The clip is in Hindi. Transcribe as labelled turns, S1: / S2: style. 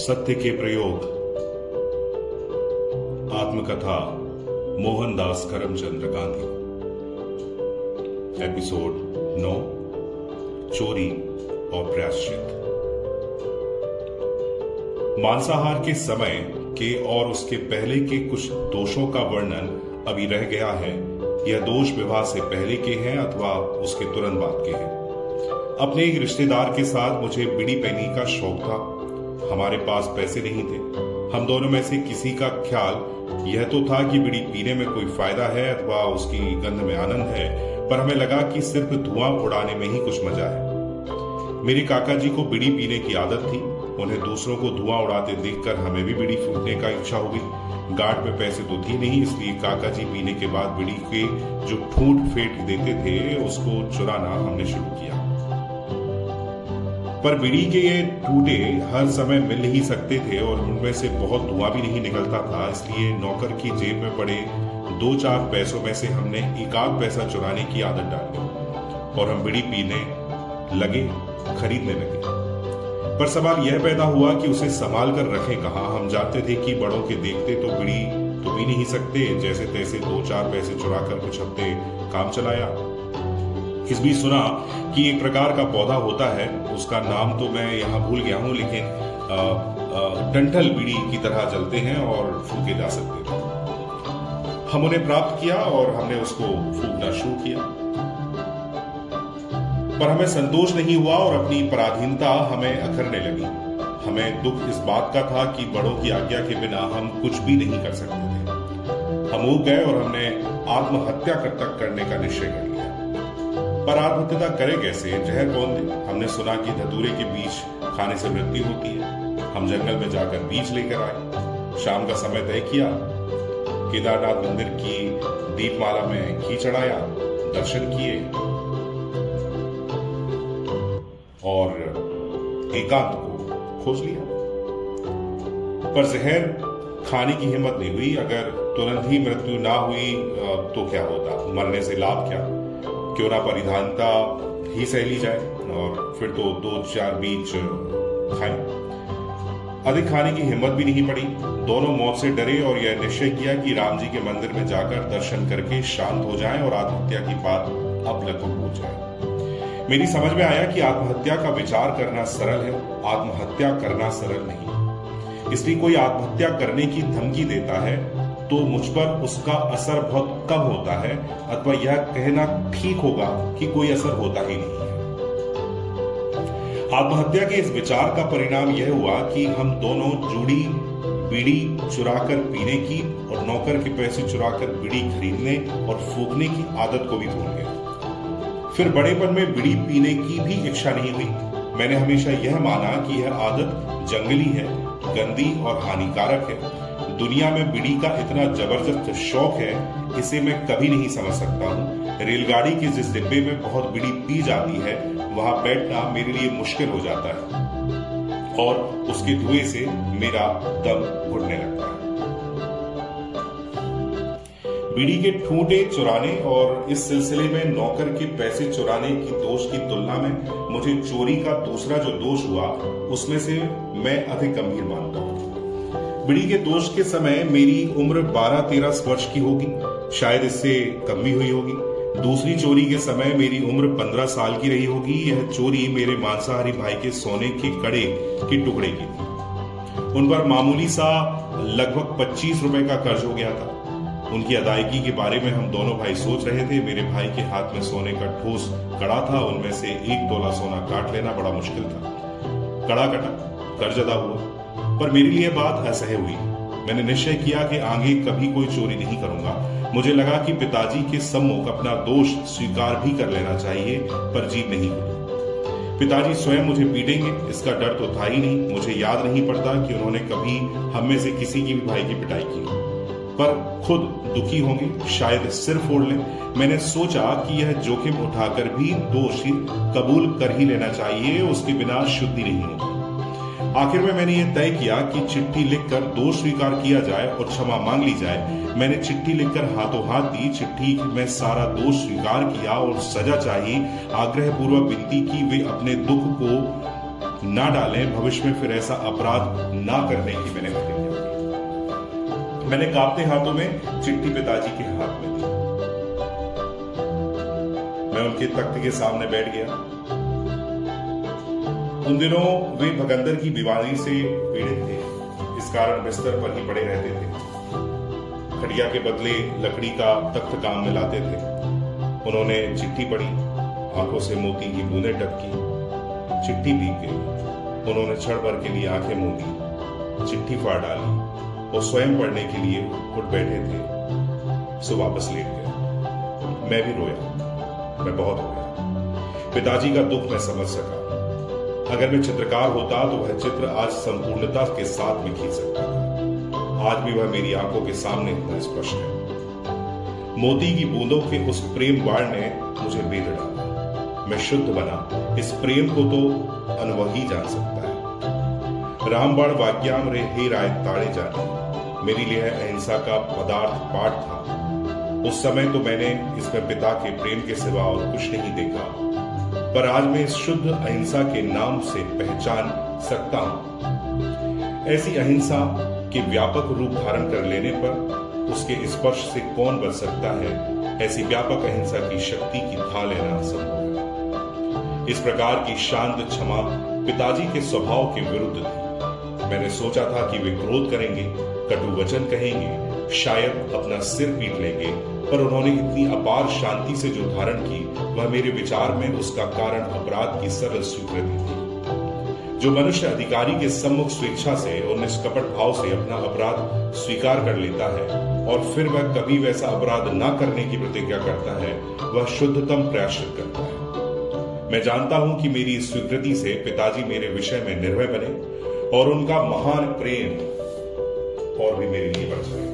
S1: सत्य के प्रयोग। आत्मकथा, मोहनदास करमचंद्र गांधी। एपिसोड नौ, चोरी और प्रायश्चित। मांसाहार के समय के और उसके पहले के कुछ दोषों का वर्णन अभी रह गया है। यह दोष विवाह से पहले के हैं अथवा उसके तुरंत बाद के हैं। अपने एक रिश्तेदार के साथ मुझे बीड़ी पहनी का शौक था। हमारे पास पैसे नहीं थे। हम दोनों में से किसी का ख्याल यह तो था कि बीड़ी पीने में कोई फ़ायदा है अथवा उसकी गंध में आनंद है, पर हमें लगा कि सिर्फ़ धुआँ उड़ाने में ही कुछ मज़ा है। मेरे काका जी को बीड़ी पीने की आदत थी। उन्हें दूसरों को धुआँ उड़ाते देखकर हमें भी बीड़ी फूटने का इच्छा हो गई। गार्ड में पैसे तो थी नहीं, इसलिए काका जी पीने के बाद बीड़ी के जो फूट फेट देते थे, उसको चुराना हमने शुरू किया। पर बीड़ी के ये टूटे हर समय मिल ही सकते थे और उनमें से बहुत धुआँ भी नहीं निकलता था, इसलिए नौकर की जेब में पड़े दो चार पैसों में से हमने एक आध पैसा चुराने की आदत डाल ली और हम बीड़ी पीने लगे, खरीदने लगे। पर सवाल यह पैदा हुआ कि उसे संभाल कर रखें कहा? हम जानते थे कि बड़ों के देखते तो बीड़ी तो पी नहीं सकते, जैसे तैसे दो चार पैसे चुरा कर कुछ हफ़्ते काम चलाया। इस बीच सुना कि एक प्रकार का पौधा होता है, उसका नाम तो मैं यहाँ भूल गया हूँ, लेकिन डंठल बीड़ी की तरह जलते हैं और फूके जा सकते हैं। हम उन्हें प्राप्त किया और हमने उसको फूकना शुरू किया। पर हमें संतोष नहीं हुआ और अपनी पराधीनता हमें अखरने लगी। हमें दुख इस बात का था कि बड़ों की आज्ञा के बिना हम कुछ भी नहीं कर सकते थे। हम उग गए और हमने आत्महत्या तक करने का निश्चय कर पर आत्महत्या करे कैसे? जहर कौन दे? हमने सुना कि धतूरे के बीज खाने से मृत्यु होती है। हम जंगल में जाकर बीज लेकर आए। शाम का समय तय किया। केदारनाथ मंदिर की दीपमाला में घी चढ़ाया, दर्शन किए। और एकांत को खोज लिया। पर जहर खाने की हिम्मत नहीं हुई। अगर तुरंत ही मृत्यु ना हुई तो क्या होता? मरने से लाभ क्या? ना परिधानता ही सहली जाए और फिर तो दो चार बीच खाए। अधिक खाने की हिम्मत भी नहीं पड़ी। दोनों मौत से डरे और यह निश्चय किया कि राम जी के मंदिर में जाकर दर्शन करके शांत हो जाएँ और आत्महत्या की बात अब लगभग हो जाए। मेरी समझ में आया कि आत्महत्या का विचार करना सरल है, आत्महत्या करना सरल नहीं। इसलिए कोई आत्महत्या करने की धमकी देता है तो मुझ पर उसका असर बहुत कम होता है, अथवा यह कहना ठीक होगा कि कोई असर होता ही नहीं है। आत्महत्या के इस विचार का परिणाम यह हुआ कि हम दोनों जुड़ी, बीड़ी चुराकर पीने की और नौकर के पैसे चुराकर बीड़ी खरीदने और फूकने की आदत को भी भूल गए। फिर बड़ेपन में बीड़ी पीने की भी इच्छा नहीं हुई। मैंने हमेशा यह माना कि यह आदत जंगली है, गंदी और हानिकारक है। दुनिया में बीड़ी का इतना ज़बरदस्त शौक है, इसे मैं कभी नहीं समझ सकता हूँ। रेलगाड़ी के जिस डिब्बे में बहुत बीड़ी पी जाती है, वहाँ बैठना मेरे लिए मुश्किल हो जाता है। और उसके धुएँ से मेरा दम घुटने लगता है। बीड़ी के ठूंठे चुराने और इस सिलसिले में नौकर के पैसे चुराने की दोष की तुलना में मुझे चोरी का दूसरा जो दोष हुआ, उसमें से मैं अधिक गंभीर मानता हूँ। बिड़ी के दोष के समय मेरी उम्र 12-13 वर्ष की होगी। शायद इससे कम भी हुई होगी। दूसरी चोरी के समय मेरी उम्र 15 साल की रही होगी। यह चोरी मेरे मांसाहारी भाई के सोने के कड़े के टुकड़े की थी। उन पर मामूली सा लगभग 25 रुपए का कर्ज हो गया था। उनकी अदायगी के बारे में हम दोनों भाई सोच रहे थे। मेरे भाई के हाथ में सोने का ठोस कड़ा था। उनमें से एक तोला सोना काट लेना बड़ा मुश्किल था। कड़ा कटा। कर्ज अदा हुआ। पर मेरे लिए बात असह्य हुई। मैंने निश्चय किया कि आगे कभी कोई चोरी नहीं करूँगा। मुझे लगा कि पिताजी के सम्मुख अपना दोष स्वीकार भी कर लेना चाहिए, पर जीत नहीं हुई। पिताजी स्वयं मुझे पीटेंगे, इसका डर तो था ही नहीं। मुझे याद नहीं पड़ता कि उन्होंने कभी हम में से किसी की भी भाई की पिटाई की पर खुद दुखी होंगे, शायद सिर फोड़ लें। मैंने सोचा कि यह जोखिम उठाकर भी दोष कबूल कर ही लेना चाहिए, उसके बिना शुद्धि नहीं होगी। आखिर में मैंने यह तय किया कि चिट्ठी लिखकर दोष स्वीकार किया जाए और क्षमा मांग ली जाए। मैंने चिट्ठी लिखकर हाथों हाथ दी, चिट्ठी में सारा दोष स्वीकार किया और सजा चाहिए। आग्रह पूर्वक विनती की, वे अपने दुख को ना डालें, भविष्य में फिर ऐसा अपराध ना करने की मैंने मैंने कांपते हाथों में चिट्ठी पिताजी के हाथ में दी। मैं उनके तख्त के सामने बैठ गया। उन दिनों वे भगंदर की बीमारी से पीड़ित थे। इस कारण बिस्तर पर ही पड़े रहते थे। खड़िया के बदले लकड़ी का तख्त काम में लाते थे। उन्होंने चिट्ठी पढ़ी, आँखों से मोती की बूंदें टपकी, चिट्ठी पी गई। उन्होंने क्षण भर के लिए आँखें मूंदी, चिट्ठी फाड़ डाली और स्वयं पढ़ने के लिए उठ बैठे थे। सो वापस लेट गए। मैं भी रोया। मैं बहुत रोया। पिताजी का दुख मैं समझ सका। अगर मैं चित्रकार होता तो वह चित्र आज संपूर्णता के साथ में खींच सकता था। आज भी वह मेरी आँखों के सामने स्पष्ट है। मोती की बूंदों के उस प्रेम बाढ़ ने मुझे बेद डाला। मैं शुद्ध बना। इस प्रेम को तो अनुभव ही जान सकता है। रामबाण वाक्याम रे हे राय ताड़े जाने। मेरी लिए अहिंसा का पदार्थ पाठ था। उस समय तो मैंने इसमें पिता के प्रेम के सिवा और कुछ नहीं देखा। पर आज मैं इस शुद्ध अहिंसा के नाम से पहचान सकता हूँ। ऐसी अहिंसा कि व्यापक रूप धारण कर लेने पर उसके स्पर्श से कौन बच सकता है? ऐसी व्यापक अहिंसा की शक्ति की था लेना असंभव है। इस प्रकार की शांत क्षमा पिताजी के स्वभाव के विरुद्ध थी। मैंने सोचा था कि वे क्रोध करेंगे, कटु वचन कहेंगे, शायद अपना सिर पीट लेंगे। पर उन्होंने इतनी अपार शांति से जो धारण की, वह मेरे विचार में उसका कारण अपराध की सरल स्वीकृति थी। जो मनुष्य अधिकारी के सम्मुख स्वेच्छा से और निष्कपट भाव से अपना अपराध स्वीकार कर लेता है और फिर वह कभी वैसा अपराध न करने की प्रतिज्ञा करता है, वह शुद्धतम प्रयाश्रित करता है। मैं जानता हूँ कि मेरी स्वीकृति से पिताजी मेरे विषय में निर्भय बने और उनका महान प्रेम और भी मेरे लिए बढ़ जाए